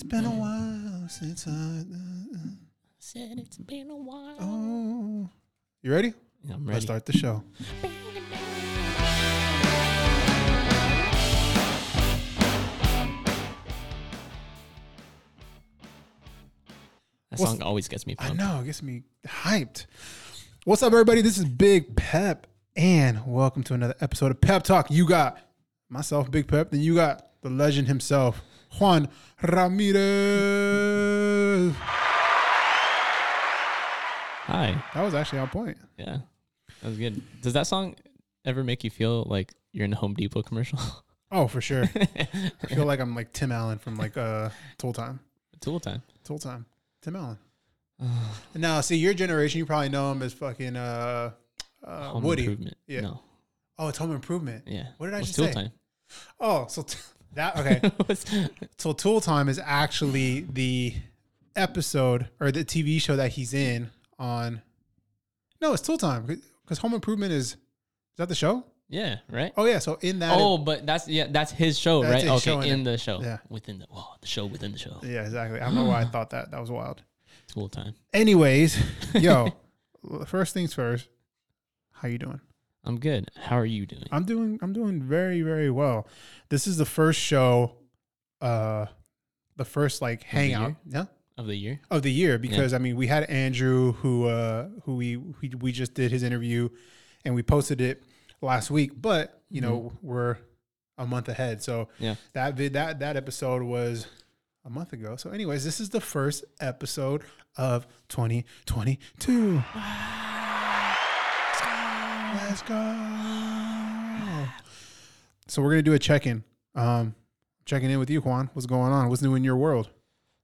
It's been a while since I. Uh, uh. Said it's been a while. Oh, you ready? Yeah, I'm ready. Let's start the show. That What's- song always gets me I know, it gets me hyped. What's up, everybody? This is Big Pep, and welcome to another episode of Pep Talk. You got myself, Big Pep, then you got the legend himself, Juan Ramirez. Hi. That was actually on point. Yeah. That was good. Does that song ever make you feel like you're in a Home Depot commercial? Oh, for sure. I feel like I'm like Tim Allen from like uh Tool Time. Tool time. Tool Time. Tim Allen. Now, see, your generation, you probably know him as fucking uh, uh Home Woody. Improvement. Yeah. No. Oh, it's Home Improvement. Yeah. What did I What's just Tool say? time? Oh, so t- that okay. So Tool Time is actually the episode or the TV show that he's in on. No, it's Tool Time because Home Improvement is. Is that the show? yeah. Right. Oh yeah. So in that. Oh, but that's yeah, that's his show, That's right? his Okay, show in in it. the show. Yeah. Within the oh, the show within the show. yeah, exactly. I don't know why I thought that. That was wild. Tool time. Anyways, yo, first things first. How you doing? I'm good. How are you doing? I'm doing. I'm doing very very well. This is the first show. Uh, the first like hangout. Yeah. Of the year? of the year because I mean we had Andrew who uh who we we, we just did his interview and we posted it last week but you know we're a month ahead so Yeah. that vid that that episode was a month ago so anyways this is the first episode of 2022 let's go so we're gonna do a check-in um checking in with you Juan what's going on what's new in your world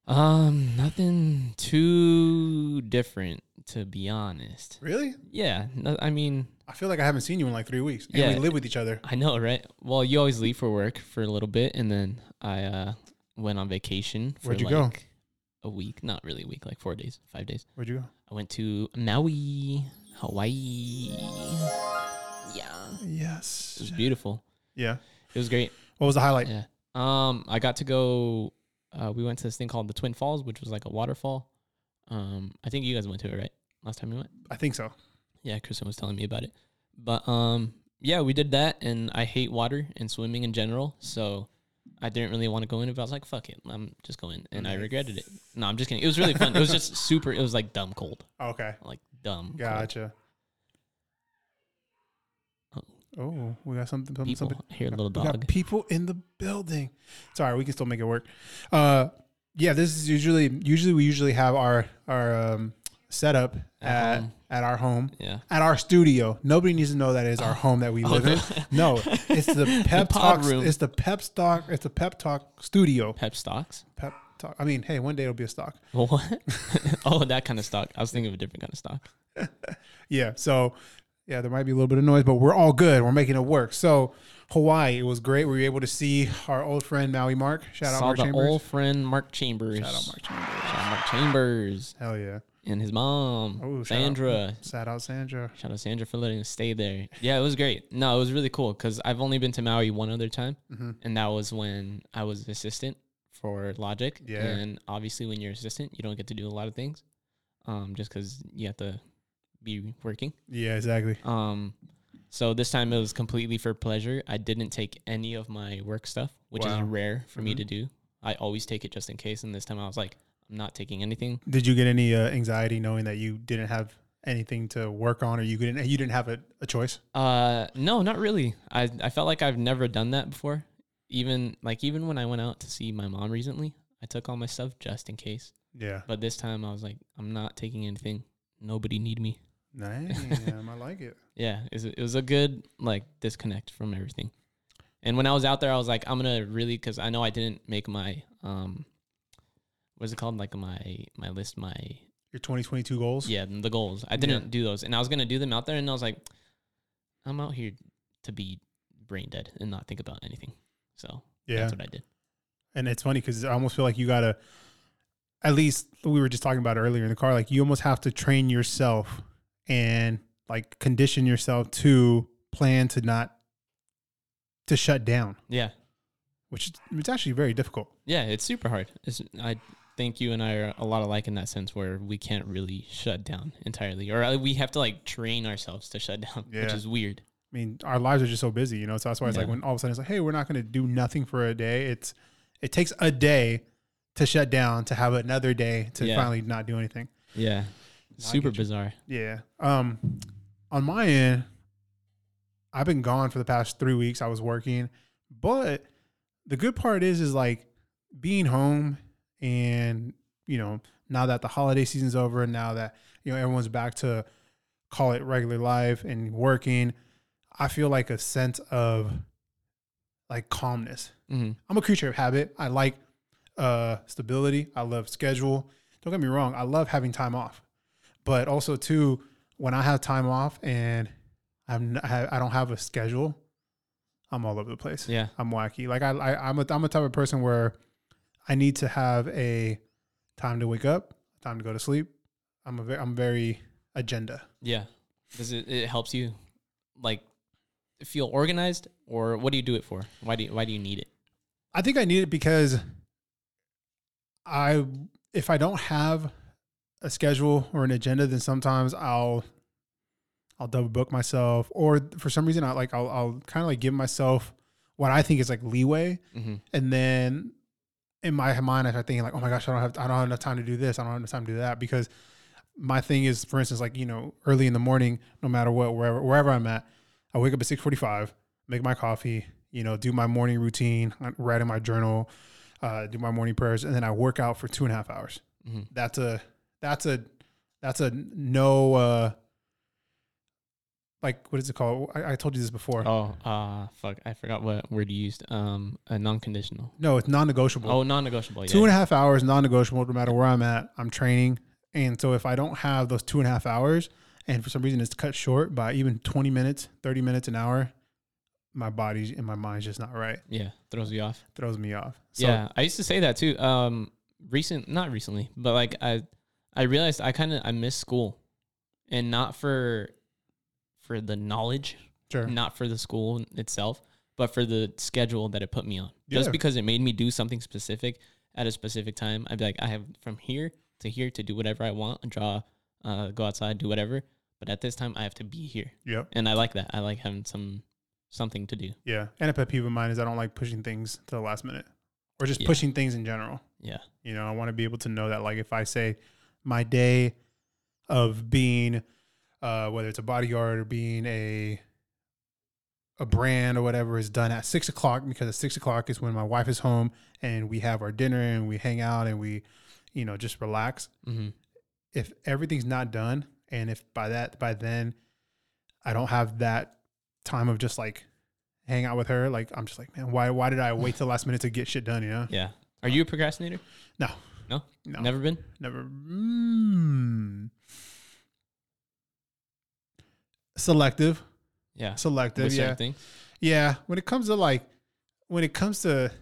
Um, nothing too different to be honest. really Yeah, no, I mean, I feel like I haven't seen you in like three weeks. And Yeah. we live with each other. I know, right? Well, you always leave for work for a little bit, and then I uh, went on vacation for Where'd you like go? a week. Not really a week, like four days, five days. Where'd you go? I went to Maui, Hawaii. Yeah, Yes. it was beautiful. Yeah. It was great. What was the highlight? Yeah. Um, I got to go. Uh, we went to this thing called the Twin Falls, which was like a waterfall. Um, I think you guys went to it, right? Last time you went. I think so. Yeah, Kristen was telling me about it. But um, yeah, we did that, and I hate water and swimming in general, so I didn't really want to go in. But I was like, "Fuck it, I'm just going," and I regretted it. No, I'm just kidding. It was really fun. it was just super. It was like dumb cold, Okay. like dumb. Gotcha. Oh. Oh, we got something. something, People, something. A little We got people in the building. Sorry, we can still make it work. Uh, yeah, this is usually usually we usually have our our um, setup At at at our home. Yeah. At our studio, nobody needs to know that is our home that we Oh, live in. No, it's the Pep pod Talk. room. It's the Pep Stock. It's the Pep Talk studio. Pep stocks. Pep Talk. I mean, hey, one day it'll be a stock. What? oh, that kind of stock. I was thinking of a different kind of stock. Yeah. So, yeah, there might be a little bit of noise, but we're all good. We're making it work. So, Hawaii, it was great. We were able to see our old friend Maui Mark. Shout out Saw Mark the Chambers. old friend Mark Chambers. Shout out Mark Chambers. Shout out Mark Chambers Hell yeah. and his mom, Oh, shout out. Sandra. Shout out Sandra. Shout out Sandra for letting us stay there. Yeah, it was great. No, it was really cool because I've only been to Maui one other time, hmm and that was when I was assistant for Logic. Yeah. And obviously, when you're assistant, you don't get to do a lot of things, um, just because you have to be working. Yeah, exactly. Um, so this time it was completely for pleasure. I didn't take any of my work stuff, which Wow. is rare for me Mhm. to do. I always take it just in case, and this time I was like, I'm not taking anything. Did you get any uh, anxiety knowing that you didn't have anything to work on, or you didn't you didn't have a, a choice? Uh, no, not really. I I felt like I've never done that before. Even like even when I went out to see my mom recently, I took all my stuff just in case. Yeah. But this time I was like, I'm not taking anything. Nobody need me. Nice. I like it. Yeah, it was, it was a good like disconnect from everything. And when I was out there, I was like, I'm gonna really because I know I didn't make my um, what's it called? Like my my list, my Your 2022 goals. yeah, the goals. I didn't do those, and I was gonna do them out there, and I was like, I'm out here to be brain dead and not think about anything. So Yeah. that's what I did. And it's funny because I almost feel like you gotta, at least we were just talking about earlier in the car. Like you almost have to train yourself and like condition yourself to plan to not to shut down. Yeah, which it's actually very difficult. Yeah, it's super hard. It's, I think you and I are a lot alike in that sense where we can't really shut down entirely, or uh, we have to like train ourselves to shut down, which is weird. I mean, our lives are just so busy, you know. So that's why it's like when all of a sudden it's like, hey, we're not going to do nothing for a day. It's it takes a day to shut down to have another day to Yeah. finally not do anything. Yeah, super bizarre. Yeah. Um, on my end, I've been gone for the past three weeks. I was working, but the good part is, is like being home and you know now that the holiday season's over and now that you know everyone's back to call it regular life and working, I feel like a sense of like calmness. hmm I'm a creature of habit. I like uh, stability. I love schedule. Don't get me wrong. I love having time off, but also too when I have time off and I'm I don't have a schedule, I'm all over the place. Yeah, I'm wacky. Like I, I I'm a I'm a type of person where I need to have a time to wake up, time to go to sleep. I'm a very I'm very agenda. yeah. Does it? It helps you like feel organized, or what do you do it for? Why do you Why do you need it? I think I need it because I if I don't have a schedule or an agenda, then sometimes I'll I'll double book myself, or for some reason I like I'll I'll kind of like give myself what I think is like leeway, Mm-hmm. and then in my mind I start thinking like, oh my gosh, I don't have I don't have enough time to do this, I don't have enough time to do that because my thing is, for instance, like you know, early in the morning, no matter what, wherever wherever I'm at, I wake up at six forty five, make my coffee, you know, do my morning routine, write in my journal, uh, do my morning prayers, and then I work out for two and a half hours. Mm-hmm. That's a that's a that's a no uh like what is it called? I, I told you this before. Oh, uh, fuck! I forgot what word you used. Um, a non-conditional. No, it's non-negotiable. Oh, non-negotiable. Yeah. Two and a half hours, non-negotiable. No matter where I'm at, I'm training, and so if I don't have those two and a half hours, and for some reason it's cut short by even 20 minutes, 30 minutes, an hour, my body and my mind's just not right. yeah, throws you off. Throws me off. So, yeah, I used to say that too. Um, recent, not recently, but like I, I realized I kind of I miss school, and not for, for the knowledge, sure. not for the school itself, but for the schedule that it put me on. Yeah. Just because it made me do something specific at a specific time, I'd be like, I have from here to here to do whatever I want, draw, uh, go outside, do whatever. But at this time, I have to be here, Yep. and I like that. I like having some something to do. Yeah. And a pet peeve of mine is I don't like pushing things to the last minute, or just Yeah. pushing things in general. Yeah, You know, I want to be able to know that, like, if I say my day of being, uh, whether it's a bodyguard or being a a brand or whatever is done at six o'clock because at six o'clock is when my wife is home and we have our dinner and we hang out and we, you know, just relax. hmm If everything's not done and if by that by then I don't have that time of just like hang out with her, like I'm just like, man, why why did I wait till the last minute to get shit done? You know? yeah. Are you a procrastinator? No. No? No. Never been. Never. Mm. Selective. Yeah. Selective. With Yeah. things. Yeah. When it comes to like, when it comes to,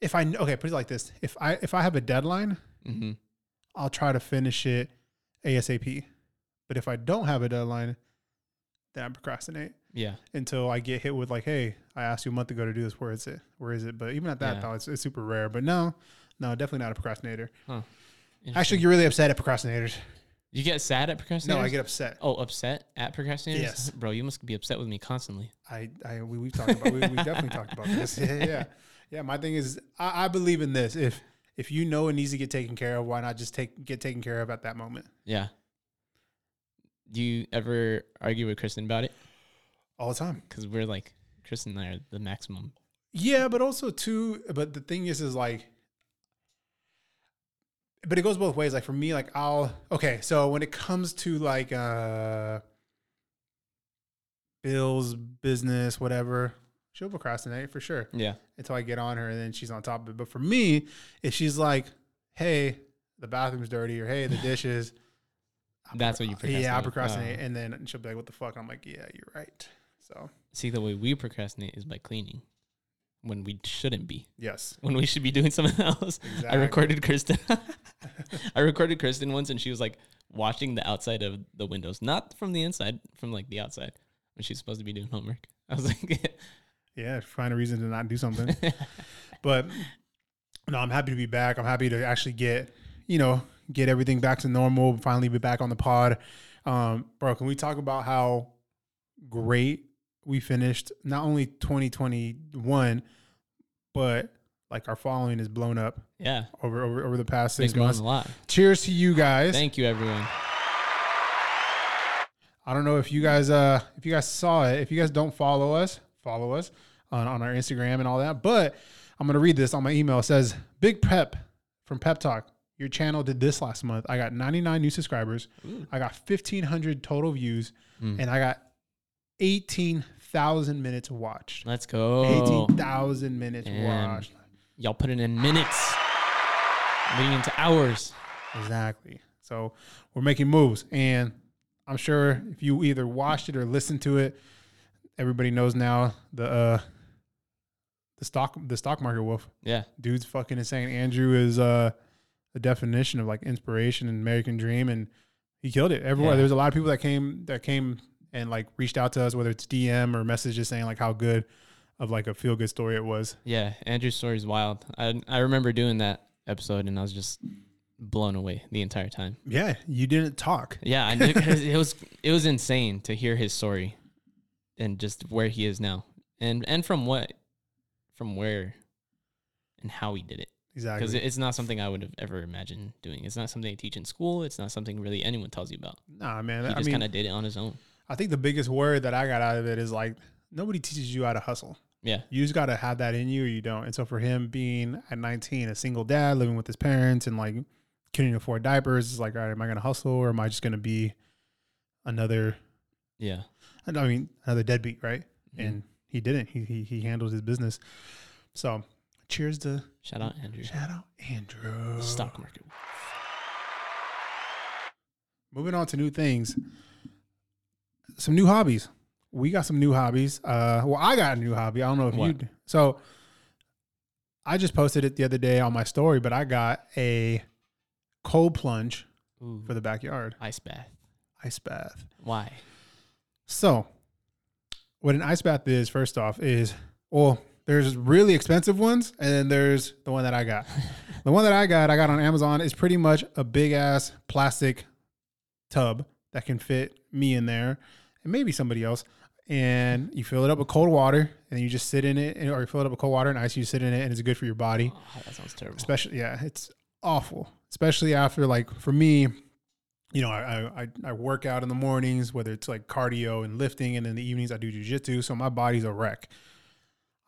if I okay, put it like this: if I if I have a deadline, Mm-hmm. I'll try to finish it ASAP. But if I don't have a deadline, then I procrastinate Yeah. until I get hit with like, hey, I asked you a month ago to do this. Where is it? Where is it? But even at that, Yeah. though, it's, it's super rare. But no, no, definitely not a procrastinator. Huh. Actually, get really upset at procrastinators. you get sad at procrastinators. No, I get upset. Oh, upset at procrastinators? Yes. Bro, you must be upset with me constantly. I, I we, we've talked about we, we definitely talked about this. Yeah, yeah, yeah. My thing is, I, I believe in this. If if you know it needs to get taken care of, why not just take get taken care of at that moment? Yeah. Do you ever argue with Kristen about it? All the time. Because we're like, Kristen and I are the maximum. Yeah, but also too. But the thing is, is like, but it goes both ways. Like for me, like I'll okay. So when it comes to like uh bills, business, whatever, she'll procrastinate for sure. Yeah. until I get on her and then she's on top of it. But for me, if she's like, hey, the bathroom's dirty or hey, the dishes. I'll That's what you procrastinate. Yeah, I procrastinate. Oh. And then she'll be like, what the fuck? I'm like, yeah, you're right. So, See, the way we procrastinate is by cleaning when we shouldn't be. yes. When we should be doing something else. Exactly. I recorded Kristen. I recorded Kristen once and she was like watching the outside of the windows, not from the inside, from like the outside when she's supposed to be doing homework. I was like, Yeah, find a reason to not do something. but no, I'm happy to be back. I'm happy to actually get, you know, get everything back to normal. Finally, be back on the pod. Um, bro, can we talk about how great we finished? Not only 2021, but like our following is blown up yeah, over over, over the past six months. a lot. Cheers to you guys. Thank you, everyone. I don't know if you guys uh if you guys saw it. If you guys don't follow us, follow us on, on our Instagram and all that. But I'm gonna read this on my email. It says Big Pep from Pep Talk. Your channel did this last month. I got 99 new subscribers. Ooh. I got 1,500 total views, Mm. and I got 18,000 minutes watched. Let's go. 18,000 minutes Damn. watched. Y'all put it in minutes, leading into hours. Exactly. So we're making moves, and I'm sure if you either watched it or listened to it, everybody knows now the uh, the stock the stock market wolf Yeah, dude's fucking insane. Andrew is uh, the definition of like inspiration and American dream, and he killed it everywhere. Yeah. There's a lot of people that came that came and like reached out to us, whether it's DM or messages saying like how good of like a feel good story it was. yeah. Andrew's story is wild. I I remember doing that episode, and I was just blown away the entire time. Yeah, you didn't talk. Yeah, I knew, it was it was insane to hear his story, and just where he is now, and and from what, from where, and how he did it. Exactly. Because it's not something I would have ever imagined doing. It's not something they teach in school. It's not something really anyone tells you about. nah, man. He I just kind of did it on his own. I think the biggest word that I got out of it is like nobody teaches you how to hustle. Yeah, You just got to have that in you or you don't. And so for him being at 19, a single dad living with his parents and like couldn't afford diapers, it's like, all right, am I going to hustle or am I just going to be another, yeah. I mean, another deadbeat, right? Mhm. And he didn't. He, he, he handled his business. So cheers to shout out Andrew. shout out Andrew. Stock market. Moving on to new things. Some new hobbies. We got some new hobbies. Uh, well, I got a new hobby. I don't know if you. So, I just posted it the other day on my story, but I got a cold plunge Ooh, for the backyard ice bath. ice bath. Why? So, what an ice bath is, first off, is well, there's really expensive ones, and then there's the one that I got. the one that I got, I got on Amazon, is pretty much a big ass plastic tub that can fit me in there and maybe somebody else. And you fill it up with cold water, and you just sit in it, and- or you fill it up with cold water and ice. You sit in it, and it's good for your body. Oh, that sounds terrible. Especially, yeah, it's awful. Especially after like for me, you know, I I, I work out in the mornings, whether it's like cardio and lifting, and in the evenings I do jujitsu, so my body's a wreck.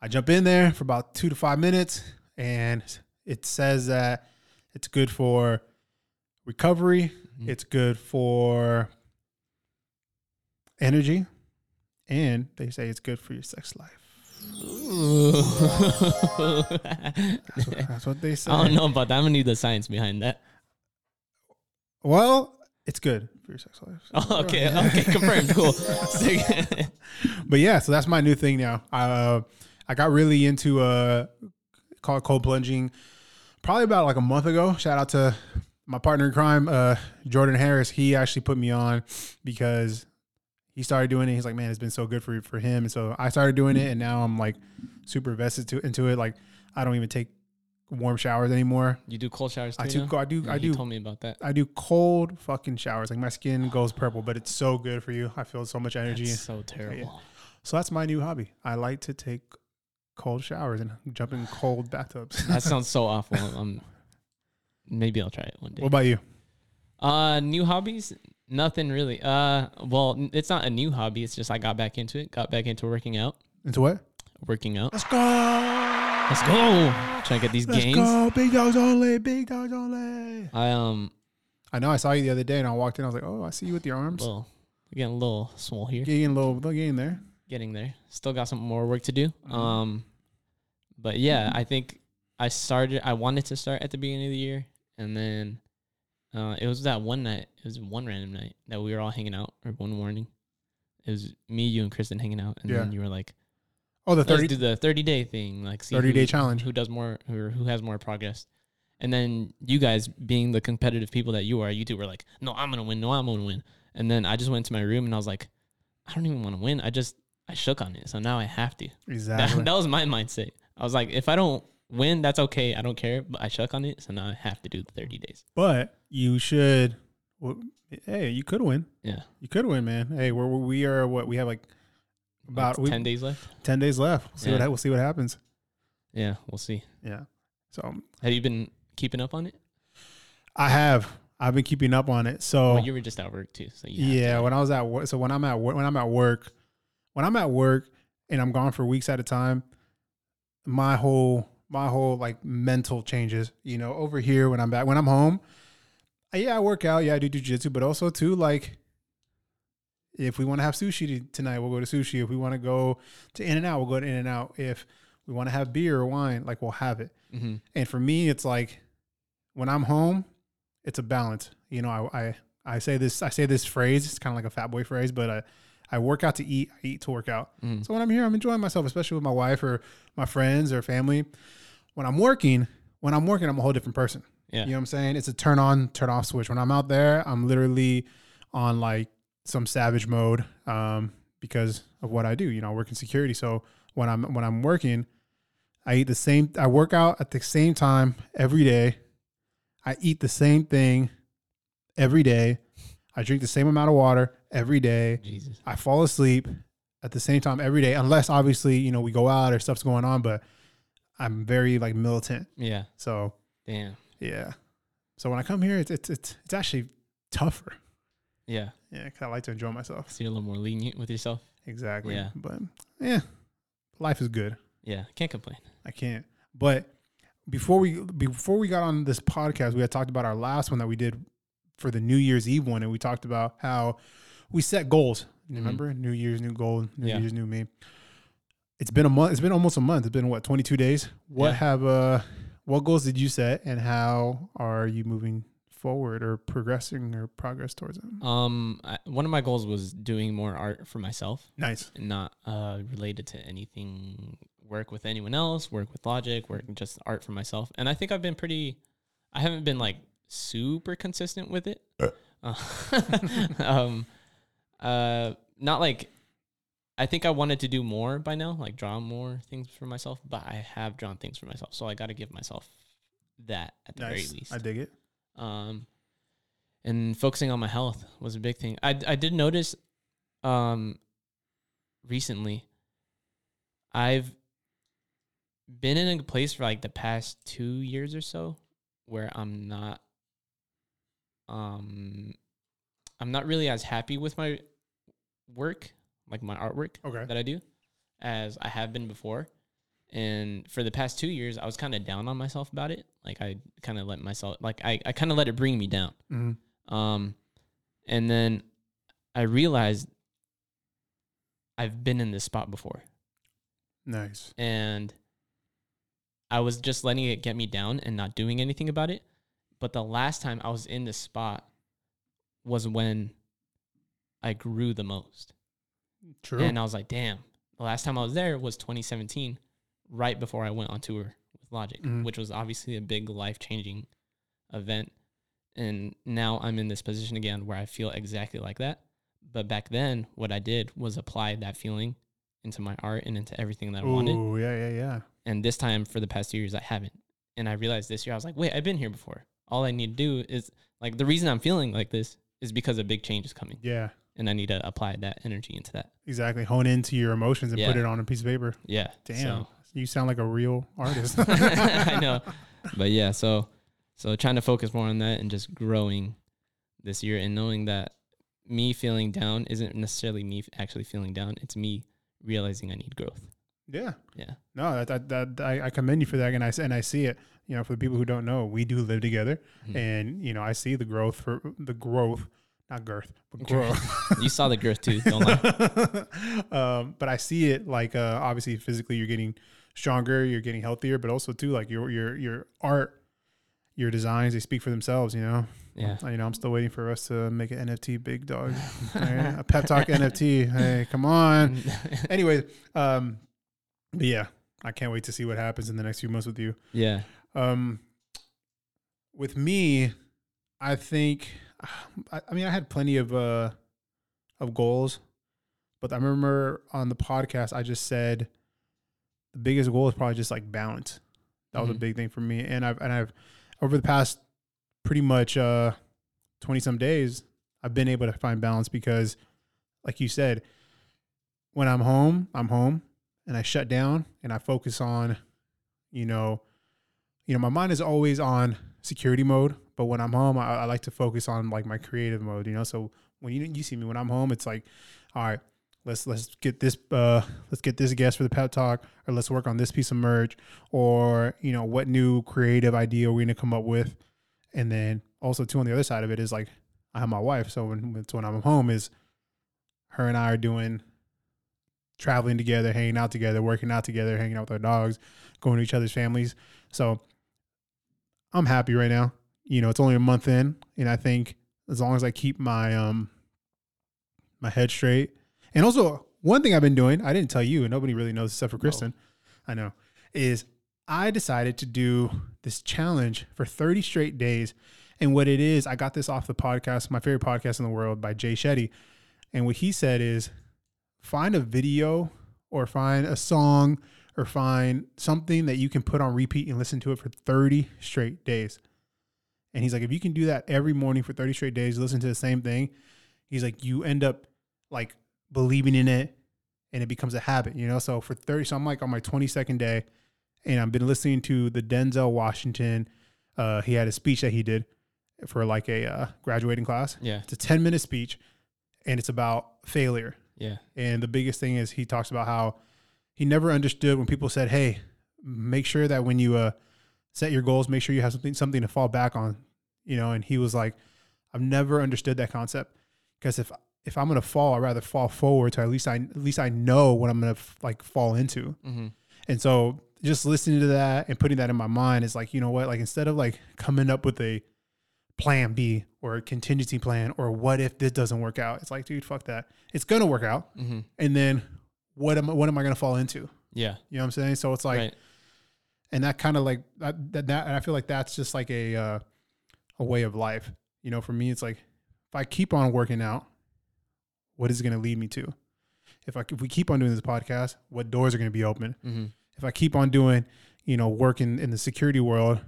I jump in there for about two to five minutes, and it says that it's good for recovery. Mhm. It's good for energy, and they say it's good for your sex life. That's what, that's what they say. I don't know about that. I'm gonna need the science behind that. Well, it's good for your sex life. Oh, okay, okay, confirmed. Cool. But yeah, so that's my new thing now. Uh, I got really into uh, called cold plunging probably about like a month ago. Shout out to my partner in crime, uh, Jordan Harris. He actually put me on because he started doing it. He's like, man, it's been so good for for him. And so I started doing it, and now I'm like super invested to into it. Like I don't even take warm showers anymore. you do cold showers too? I? I do. Yeah, I do. told me about that. I do cold fucking showers. Like my skin goes purple, but it's so good for you. I feel so much energy. That's so terrible. So that's my new hobby. I like to take cold showers and jump in cold bathtubs. That sounds so awful. Um, maybe I'll try it one day. what about you? Uh, new hobbies? Nothing really. Uh, well, n- it's not a new hobby. It's just I got back into it. Got back into working out. Into what? Working out. Let's go. Let's go. Trying to get these games. Let's gains. go. Big dogs only. Big dogs only. I um, I know. I saw you the other day, and I walked in. I was like, "Oh, I see you with your arms. well, getting a little swole here. Getting a little, little getting there." Getting there. Still got some more work to do. Mhm. Um, but yeah, I think I started. I wanted to start at the beginning of the year, and then uh, it was that one night. It was one random night that we were all hanging out, or one morning. It was me, you, and Kristen hanging out, and then you were like, Oh, the "Let's thirty. do the thirty day thing, like see 30 who- day challenge. Who does more, or who has more progress?" And then you guys, being the competitive people that you are, you two were like, "No, I'm gonna win. No, I'm gonna win." And then I just went to my room and I was like, "I don't even want to win. I just I shook on it, so now I have to. That, Exactly. that was my mindset. I was like, if I don't win, that's okay. I don't care. But I shook on it, so now I have to do the 30 days. but you should. Well, hey, you could win. Yeah, You could win, man. Hey, we're we are what we have like about we, 10 days left. ten days left. We'll see Yeah. what we'll see what happens. Yeah, we'll see. Yeah. So um, Have you been keeping up on it? I have I've been keeping up on it. So Well, you were just at work too, so have to, yeah, when I was at work, so when I'm at work, when I'm at work, when I'm at work and I'm gone for weeks at a time, my whole my whole like mental changes. You know, over here when I'm back, when I'm home, I, yeah, I work out, yeah, I do jujitsu, but also too like. If we want to have sushi tonight, we'll go to sushi. If we want to go to In and Out, we'll go to In and Out. If we want to have beer or wine, like we'll have it. Mhm. And for me, it's like when I'm home, it's a balance. You know, I I, I say this I say this phrase. It's kind of like a fat boy phrase, but I I work out to eat. I eat to work out. Mhm. So when I'm here, I'm enjoying myself, especially with my wife or my friends or family. When I'm working, when I'm working, I'm a whole different person. Yeah. You know what I'm saying? It's a turn on, turn off switch. When I'm out there, I'm literally on like some savage mode um, because of what I do. You know, I work in security. So when I'm when I'm working, I eat the same. I work out at the same time every day. I eat the same thing every day. I drink the same amount of water every day. Jesus. I fall asleep at the same time every day, unless obviously you know we go out or stuff's going on. But I'm very like militant. Yeah. So Damn. yeah. So when I come here, it's it's it's, it's actually tougher. Yeah. Yeah, because I like to enjoy myself. So you're a little more lenient with yourself. Exactly. Yeah. But yeah, life is good. Yeah. Can't complain. I can't. But before we before we got on this podcast, we had talked about our last one that we did for the New Year's Eve one, and we talked about how we set goals. Mhm. Remember, New Year's, new goal, New Yeah. Year's, new me. It's been a month. It's been almost a month. It's been what twenty two days. What Yeah. have uh, what goals did you set, and how are you moving forward or progressing or progress towards them? Um, I, one of my goals was doing more art for myself, Nice. not uh related to anything. Work with anyone else. Work with Logic. Work just art for myself. And I think I've been pretty. I haven't been like super consistent with it. Uh, um, uh, not like. I think I wanted to do more by now, like draw more things for myself. But I have drawn things for myself, so I got to give myself that at the Nice. very least. I dig it. um, and focusing on my health was a big thing. I I did notice, um, recently. I've been in a place for like the past two years or so where I'm not, um, I'm not really as happy with my work, like my artwork Okay. that I do, as I have been before. And for the past two years, I was kind of down on myself about it. Like I kind of let myself, like I, I kind of let it bring me down. hmm Um, and then I realized I've been in this spot before, Nice. and I was just letting it get me down and not doing anything about it. But the last time I was in this spot was when I grew the most. True. And I was like, damn, the last time I was there was 2017, right before I went on tour with Logic, Mhm. which was obviously a big life changing event. And now I'm in this position again where I feel exactly like that. But back then, what I did was apply that feeling into my art and into everything that I wanted. Ooh, yeah, yeah, yeah. And this time, for the past two years, I haven't. And I realized this year, I was like, wait, I've been here before. All I need to do is like the reason I'm feeling like this is because a big change is coming. Yeah, And I need to apply that energy into that. exactly. Hone into your emotions and put it on a piece of paper. Yeah. Damn, so- you sound like a real artist. I know. But yeah, so so trying to focus more on that and just growing this year and knowing that me feeling down isn't necessarily me actually feeling down. It's me realizing I need growth. Yeah. Yeah. No, that, that, that I, I commend you for that, and I and I see it. You know, for the people who don't know, we do live together, Mhm. and you know, I see the growth for the growth, not girth, but growth. you saw the growth too, don't lie. um, but I see it like uh, obviously physically, you're getting stronger, you're getting healthier, but also too like your your your art, your designs, they speak for themselves. You know. Yeah. You know, I'm still waiting for us to make an NFT big dog, Right? a pep talk NFT. Hey, come on. Anyway, um, but yeah, I can't wait to see what happens in the next few months with you. yeah. Um, with me, I think, I, I mean, I had plenty of uh of goals But I remember on the podcast, I just said the biggest goal is probably just like balance. That was a Mhm. big thing for me. And I've, and I've, over the past pretty much uh 20 some days, I've been able to find balance because, like you said, when I'm home, I'm home and I shut down and I focus on, you know, you know, my mind is always on security mode, but when I'm home, I, I like to focus on like my creative mode, you know. So when you you see me when I'm home, it's like, all right, let's let's get this uh let's get this guest for the pep talk, or let's work on this piece of merch, or you know, what new creative idea we're gonna come up with, and then also too on the other side of it is like I have my wife, so when it's when I'm home is her and I are doing traveling together, hanging out together, working out together, hanging out with our dogs, going to each other's families. So I'm happy right now. You know, it's only a month in, and I think as long as I keep my um my head straight, and also one thing I've been doing, I didn't tell you, and nobody really knows except for Kristen. I know, is I decided to do this challenge for 30 straight days. And what it is, I got this off the podcast, my favorite podcast in the world by Jay Shetty. And what he said is find a video or find a song or find something that you can put on repeat and listen to it for 30 straight days. And he's like, if you can do that every morning for 30 straight days, listen to the same thing, he's like, you end up like believing in it and it becomes a habit, you know? So for 30, so I'm like on my 22nd day and I've been listening to the Denzel Washington. Uh, he had a speech that he did for like a uh, graduating class. Yeah. It's a 10 minute speech and it's about failure. Yeah. And the biggest thing is he talks about how he never understood when people said, "Hey, make sure that when you uh, set your goals, make sure you have something something to fall back on." You know, and he was like, "I've never understood that concept because if if I'm gonna fall, I'd rather fall forward to at least I at least I know what I'm gonna f- like fall into." Mm-hmm. And so just listening to that and putting that in my mind is like, you know what? Like instead of like coming up with a plan B or a contingency plan or what if this doesn't work out, it's like, dude, fuck that. It's gonna work out. Mm-hmm. And then what am I, what am I gonna fall into? Yeah. You know what I'm saying? So it's like, right. and that kind of like that, that, that, and I feel like that's just like a, uh, a way of life. You know, for me, it's like if I keep on working out, what is it to lead me to? If I if we keep on doing this podcast, what doors are to be open? Mm-hmm. If I keep on doing, you know, working in the security world,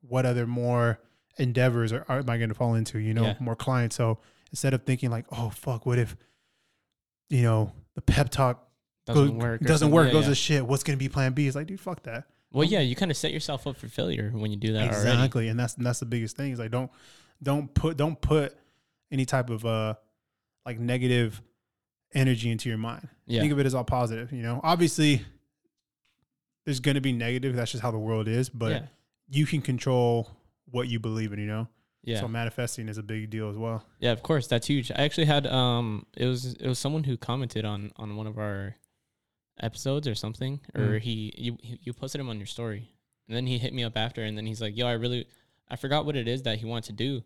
what other more endeavors are, are am I going to fall into? You know, Yeah. more clients. So instead of thinking like, oh fuck, what if, you know, the pep talk Doesn't work. doesn't work, Yeah, goes yeah. to shit. What's going to be plan B? It's like, dude, fuck that. Well, yeah, you kind of set yourself up for failure when you do that already. exactly and that's and that's the biggest thing is like don't don't put don't put any type of uh like negative energy into your mind Yeah. think of it as all positive you know obviously there's going to be negative that's just how the world is but yeah. you can control what you believe in you know Yeah. so manifesting is a big deal as well Yeah, of course, that's huge. I actually had um it was it was someone who commented on on one of our episodes or something or Mm. he you you posted him on your story. And then he hit me up after and then he's like, "Yo, I really I forgot what it is that he wanted to do."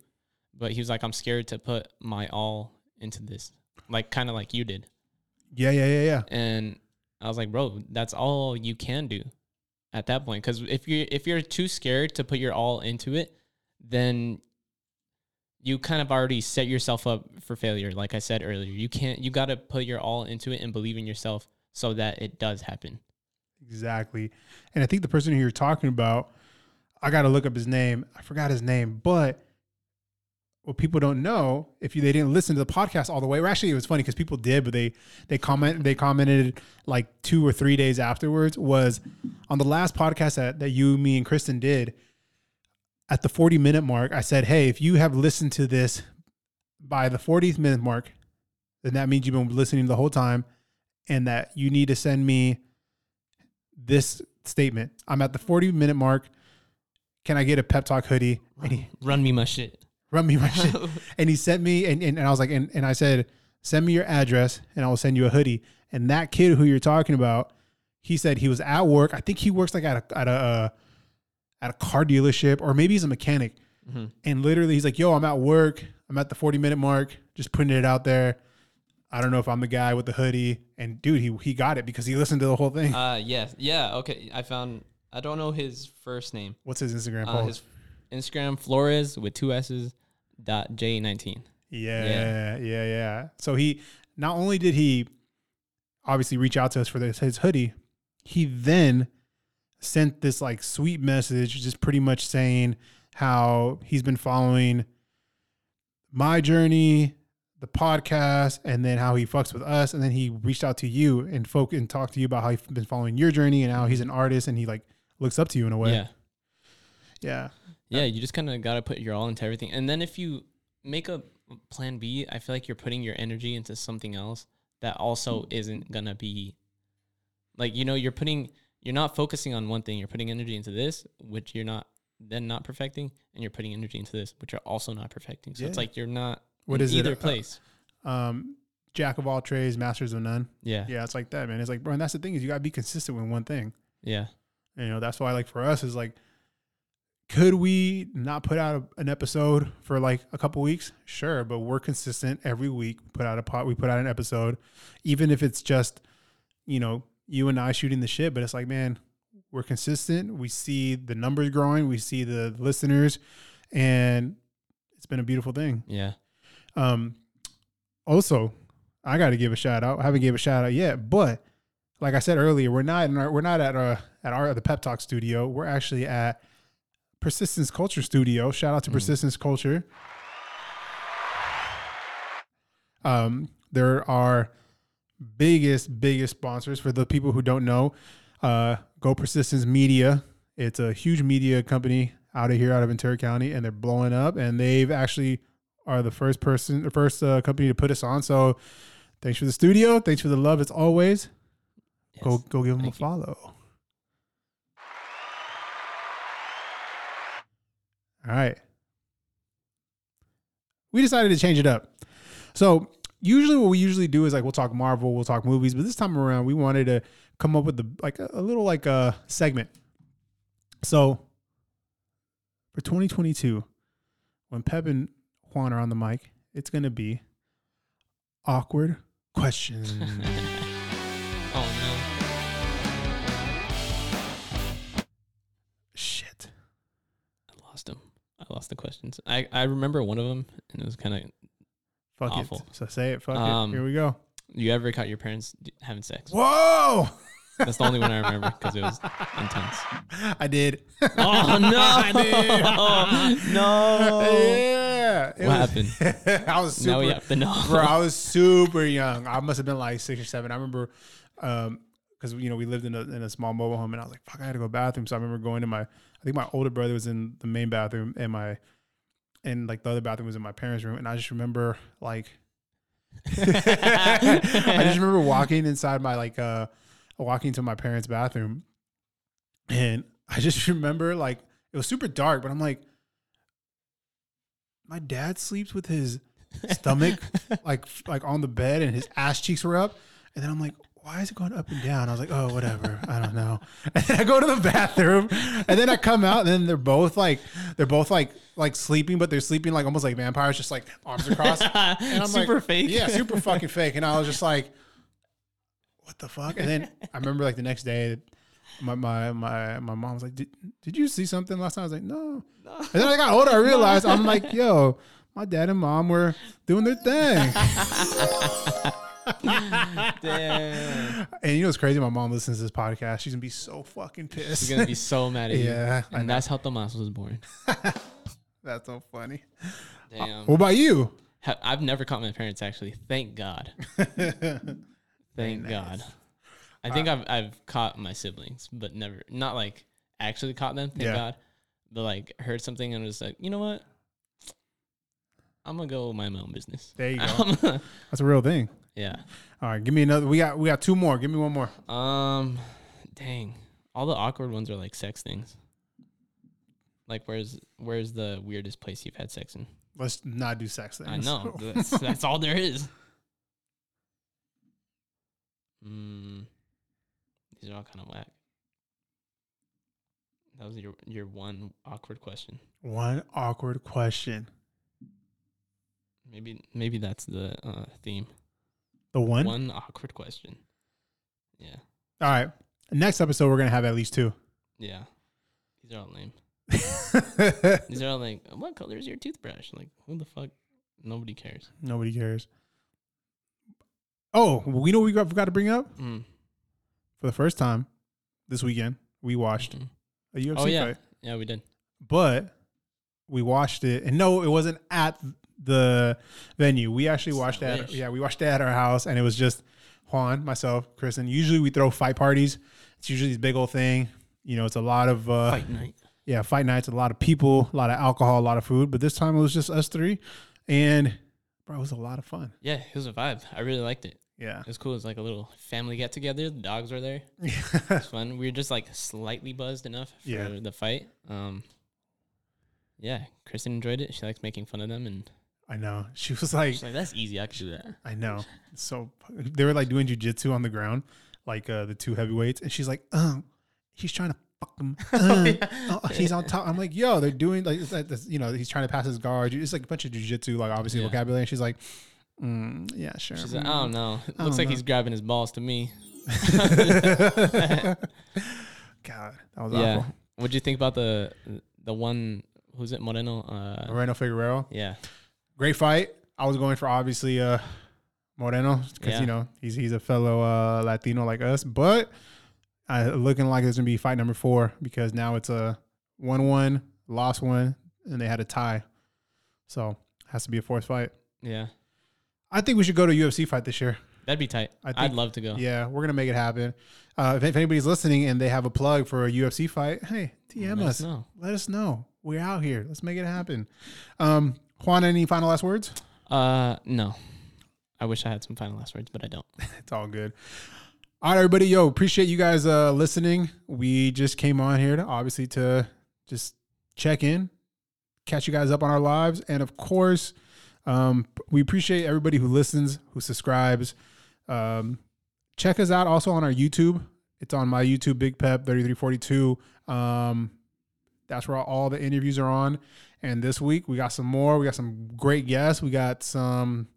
But he was like, "I'm scared to put my all into this." Like kind of like you did. yeah yeah yeah yeah And I was like, "Bro, that's all you can do." At that point cuz if you if you're too scared to put your all into it, then you kind of already set yourself up for failure like i said earlier you can't you got to put your all into it and believe in yourself so that it does happen Exactly. And I think the person who you're talking about, I got to look up his name. I forgot his name, but what people don't know, if you, they didn't listen to the podcast all the way, or actually it was funny because people did, but they they comment they commented like two or three days afterwards was on the last podcast that that you, me, and Kristen did. At the 40 minute mark, I said, "Hey, if you have listened to this by the 40th minute mark, then that means you've been listening the whole time, and that you need to send me." this statement. I'm at the 40 minute mark. Can I get a pep talk hoodie? He run me my shit run me my shit. And he sent me and, and, and I was like, and, and I said, send me your address and I will send you a hoodie. And that kid who you're talking about, he said he was at work. I think he works like at a at a uh, at a car dealership or maybe he's a mechanic. Mhm. And literally he's like, yo, I'm at work. I'm at the 40 minute mark, just putting it out there. I don't know if I'm the guy with the hoodie. And dude, he he got it because he listened to the whole thing. uh yes yeah okay i found i don't know his first name What's his Instagram uh, his instagram flores with two s's dot j19 Yeah, yeah, yeah, So he not only did he obviously reach out to us for this his hoodie, he then sent this like sweet message, just pretty much saying how he's been following my journey, the podcast, and then how he fucks with us, and then he reached out to you and folk and talked to you about how he's been following your journey and how he's an artist and he like looks up to you in a way. Yeah. Yeah. Yeah, you just kind of got to put your all into everything. And then if you make a plan B, I feel like you're putting your energy into something else that also isn't going to be like, you know, you're putting, you're not focusing on one thing. You're putting energy into this, which you're not then not perfecting, and you're putting energy into this, which you're also not perfecting. So it's like you're not What in is it? either Uh, place. Um, jack of all trades, masters of none. Yeah. Yeah, it's like that, man. It's like, bro, and that's the thing is you gotta be consistent with one thing. Yeah. You know, that's why like for us is like, could we not put out a, an episode for like a couple weeks? Sure, but we're consistent every week. Put out a pot. We put out an episode, even if it's just, you know, you and I shooting the shit. But it's like, man, we're consistent. We see the numbers growing. We see the listeners, and it's been a beautiful thing. Yeah. Um, also, I got to give a shout out. I haven't gave a shout out yet, but like I said earlier, we're not in our, we're not at our at our the Pep Talk studio. We're actually at Persistence Culture Studio. Shout out to Mm. Persistence Culture. Um, there are biggest biggest sponsors for the people who don't know. Uh, Go Persistence Media. It's a huge media company out of here, out of Ventura County, and they're blowing up. And they've actually are the first person, the first uh, company to put us on. So thanks for the studio. Thanks for the love as always. Go Yes. go give them a you. follow. All right. We decided to change it up. So usually what we usually do is like we'll talk Marvel, we'll talk movies, but this time around we wanted to come up with the like a, a little like a segment. So for 2022, when Pep and Juan are on the mic, it's gonna be awkward questions. lost the questions. I I remember one of them, and it was kind of. Fuck Awful. it. So say it. Fuck Um, it. Here we go. You ever caught your parents having sex? Whoa! That's the only one I remember because it was intense. I did. Oh no! I did. no! yeah. What was- happened? I was super. Now we have to know. bro, I was super young. I must have been like six or seven. I remember, um, because you know we lived in a in a small mobile home, and I was like, "Fuck, I had to go to the bathroom." So I remember going to my. I think my older brother was in the main bathroom, and my, and like the other bathroom was in my parents' room, and I just remember like. I just remember walking inside my like uh walking to my parents' bathroom and I just remember like it was super dark, but I'm like my dad sleeps with his stomach like like on the bed and his ass cheeks were up and then I'm like why is it going up and down? I was like, oh, whatever. I don't know. And then I go to the bathroom, and then I come out, and then they're both like, they're both like, like sleeping, but they're sleeping like almost like vampires, just like arms across. And I'm Super like, fake. Yeah, super fucking fake. And I was just like, what the fuck? And then I remember like the next day, my my my, my mom was like, did, did you see something last time? I was like, no. And then I got older, I realized I'm like, yo, my dad and mom were doing their thing. Damn. and you know what's crazy? My mom listens to this podcast. She's gonna be so fucking pissed. She's gonna be so mad at you. yeah, And that's how Tomas was born. That's so funny. Damn. What about you? I've never caught my parents actually. Thank God. Thank nice. God. I uh, think I've I've caught my siblings, but never not like actually caught them. Thank Yeah. God. But like heard something and was like, you know what? I'm gonna go mind my own business. There you go. That's a real thing. Yeah. All right, give me another. We got we got two more. Give me one more. Um, dang. All the awkward ones are like sex things. Like, where's where's the weirdest place you've had sex in? Let's not do sex things. I know. That's, that's all there is. Mm, these are all kind of whack. That was your your one awkward question. One awkward question. Maybe maybe that's the uh, theme. The one. One awkward question. Yeah, All right. Next episode, we're gonna have at least two. yeah. These are all lame. These are all like, what color is your toothbrush? Like, who the fuck? Nobody cares. Nobody cares. Oh, we know we got, forgot to bring up Mm. for the first time this weekend. We watched Mhm. a UFC Oh yeah, fight, yeah, we did. but we watched it, and no, it wasn't at the venue. We actually watched that. wish. Yeah, we watched it at our house, and it was just Juan, myself, Chris, and usually we throw fight parties. It's usually this big old thing. You know, it's a lot of uh, Fight night. yeah, fight nights, a lot of people, a lot of alcohol, a lot of food. But this time it was just us three, and bro, it was a lot of fun. Yeah, it was a vibe. I really liked it. Yeah, It was cool. It was like a little family get together. The dogs were there. It was fun. We were just like slightly buzzed enough for Yeah. the fight. Um, yeah, Kristen enjoyed it. She likes making fun of them, and I know. She was like, she's like, "That's easy. I could do that." I know. So they were like doing jujitsu on the ground, like uh, the two heavyweights, and she's like, "Oh, he's trying to fuck him. Uh, oh, he's on top." I'm like, "Yo, they're doing like it's like this, you know, he's trying to pass his guard. It's like a bunch of jujitsu, like obviously Yeah. vocabulary." And she's like, mm, "Yeah, sure." She's like, "I don't know. It I looks like he's grabbing his balls to me." God, that was yeah. awful. What'd you think about the the one? Who's it? Moreno. Uh, Moreno Figueroa, yeah. Great fight. I was going for obviously uh Moreno because Yeah. you know he's he's a fellow uh Latino like us, but uh, looking like it's gonna be fight number four because now it's a one one lost one and they had a tie, so has to be a fourth fight. Yeah. I think we should go to UFC fight this year. That'd be tight. I I'd love to go. Yeah, we're gonna make it happen. Uh, if, if anybody's listening and they have a plug for a UFC fight, hey, TM Let us. us know. Let us know. We're out here. Let's make it happen. Um, Juan, any final last words? Uh, no. I wish I had some final last words, but I don't. It's all good. All right, everybody. Yo, appreciate you guys uh, listening. We just came on here to obviously to just check in, catch you guys up on our lives, and of course, um, we appreciate everybody who listens, who subscribes. Um, check us out also on our YouTube. It's on my YouTube, Big Pep thirty three forty two. Um, that's where all the interviews are on. And this week we got some more. We got some great guests. We got some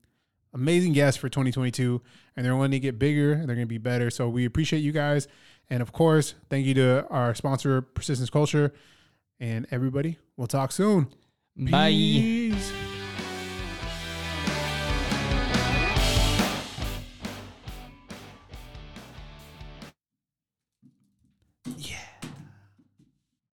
amazing guests for 2022 and they're going to get bigger and they're going to be better. So we appreciate you guys. And of course, thank you to our sponsor, Persistence Culture. And everybody, we'll talk soon. Bye. Peace.